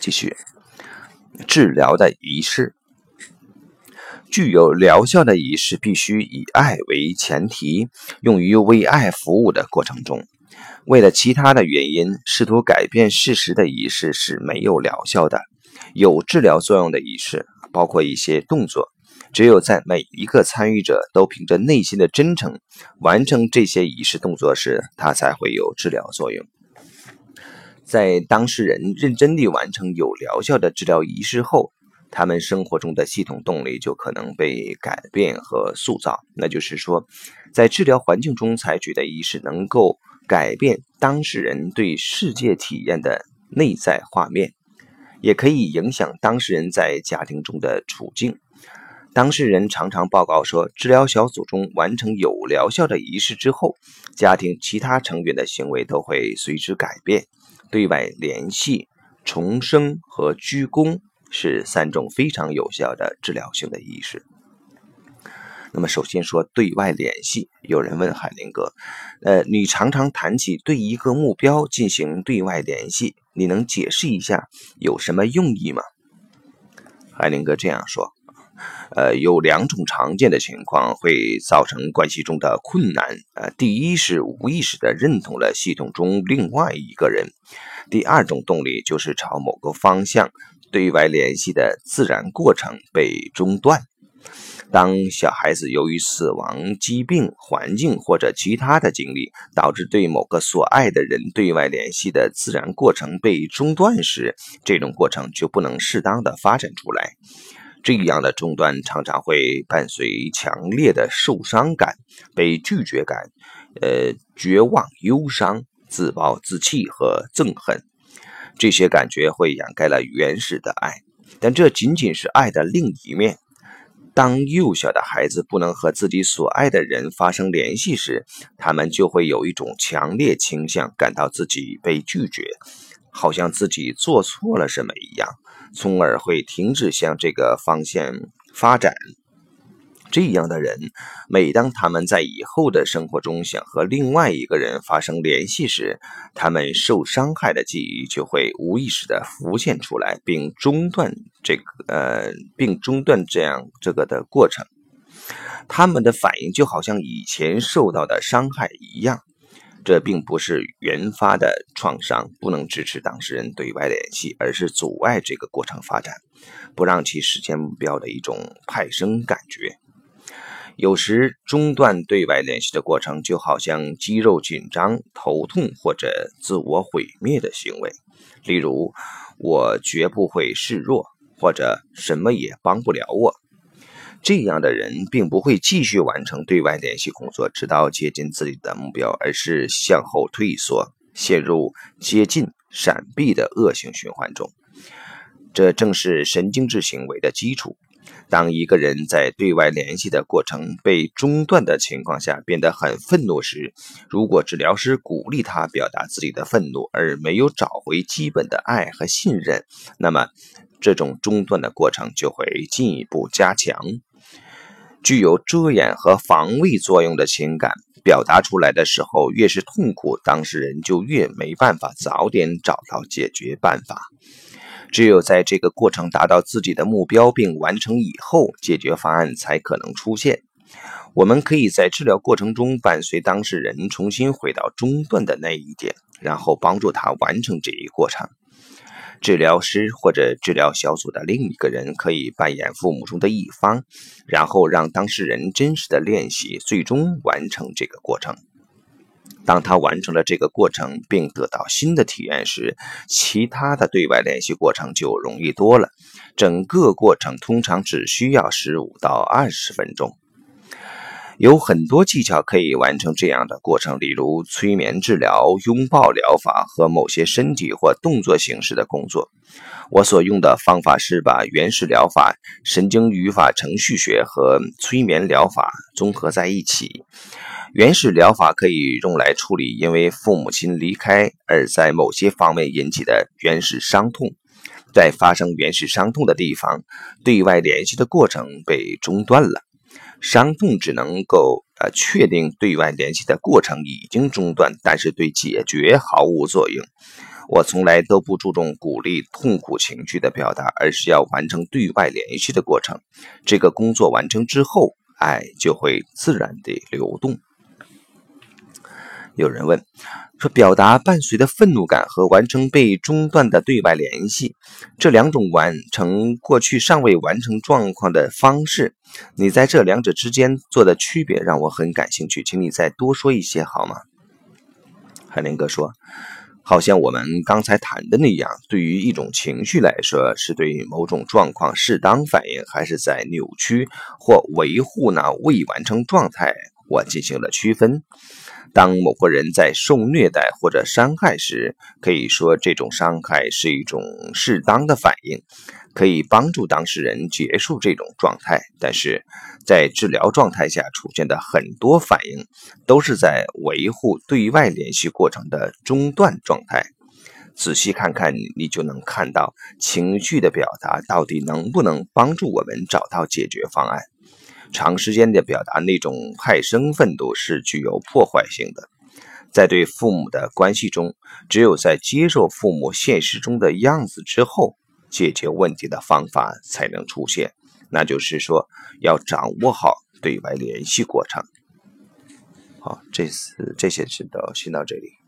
继续，治疗的仪式，具有疗效的仪式必须以爱为前提，用于为爱服务的过程中。为了其他的原因，试图改变事实的仪式是没有疗效的。有治疗作用的仪式，包括一些动作。只有在每一个参与者都凭着内心的真诚完成这些仪式动作时，它才会有治疗作用。在当事人认真地完成有疗效的治疗仪式后，他们生活中的系统动力就可能被改变和塑造。那就是说，在治疗环境中采取的仪式能够改变当事人对世界体验的内在画面，也可以影响当事人在家庭中的处境。当事人常常报告说，治疗小组中完成有疗效的仪式之后，家庭其他成员的行为都会随之改变。对外联系、重生和鞠躬是三种非常有效的治疗性的仪式。那么，首先说对外联系。有人问海林哥：“呃，你常常谈起对一个目标进行对外联系，你能解释一下有什么用意吗？”海林哥这样说。呃，有两种常见的情况会造成关系中的困难。呃，第一是无意识的认同了系统中另外一个人；第二种动力就是朝某个方向对外联系的自然过程被中断。当小孩子由于死亡、疾病、环境或者其他的经历，导致对某个所爱的人对外联系的自然过程被中断时，这种过程就不能适当的发展出来。这样的中断常常会伴随强烈的受伤感、被拒绝感、呃绝望、忧伤、自暴自弃和憎恨。这些感觉会掩盖了原始的爱，但这仅仅是爱的另一面。当幼小的孩子不能和自己所爱的人发生联系时，他们就会有一种强烈倾向，感到自己被拒绝。好像自己做错了什么一样，从而会停止向这个方向发展。这样的人，每当他们在以后的生活中想和另外一个人发生联系时，他们受伤害的记忆就会无意识的浮现出来，并中断这个呃，并中断这样这个的过程。他们的反应就好像以前受到的伤害一样。这并不是原发的创伤不能支持当事人对外联系，而是阻碍这个过程发展，不让其实现目标的一种派生感觉。有时中断对外联系的过程，就好像肌肉紧张、头痛或者自我毁灭的行为，例如“我绝不会示弱”或者“什么也帮不了我”。这样的人并不会继续完成对外联系工作，直到接近自己的目标，而是向后退缩，陷入接近、闪避的恶性循环中。这正是神经质行为的基础。当一个人在对外联系的过程被中断的情况下变得很愤怒时，如果治疗师鼓励他表达自己的愤怒，而没有找回基本的爱和信任，那么这种中断的过程就会进一步加强。具有遮掩和防卫作用的情感表达出来的时候，越是痛苦，当事人就越没办法早点找到解决办法。只有在这个过程达到自己的目标并完成以后，解决方案才可能出现。我们可以在治疗过程中伴随当事人重新回到中断的那一点，然后帮助他完成这一过程。治疗师或者治疗小组的另一个人可以扮演父母中的一方，然后让当事人真实的练习，最终完成这个过程。当他完成了这个过程并得到新的体验时，其他的对外联系过程就容易多了。整个过程通常只需要十五到二十分钟。有很多技巧可以完成这样的过程，例如催眠治疗、拥抱疗法和某些身体或动作形式的工作。我所用的方法是把原始疗法、神经语法程序学和催眠疗法综合在一起。原始疗法可以用来处理因为父母亲离开而在某些方面引起的原始伤痛。在发生原始伤痛的地方，对外联系的过程被中断了。伤痛只能够呃确定对外联系的过程已经中断，但是对解决毫无作用。我从来都不注重鼓励痛苦情绪的表达，而是要完成对外联系的过程。这个工作完成之后，爱就会自然地流动。有人问说，表达伴随的愤怒感和完成被中断的对外联系，这两种完成过去尚未完成状况的方式，你在这两者之间做的区别让我很感兴趣，请你再多说一些好吗？海林哥说，好像我们刚才谈的那样，对于一种情绪来说，是对某种状况适当反应，还是在扭曲或维护那未完成状态？我进行了区分。当某个人在受虐待或者伤害时，可以说这种伤害是一种适当的反应，可以帮助当事人结束这种状态。但是在治疗状态下出现的很多反应，都是在维护对外联系过程的中断状态。仔细看看，你就能看到情绪的表达到底能不能帮助我们找到解决方案。长时间的表达那种害生愤怒是具有破坏性的。在对父母的关系中，只有在接受父母现实中的样子之后，解决问题的方法才能出现。那就是说，要掌握好对外联系过程。好，这次这些事都先到这里。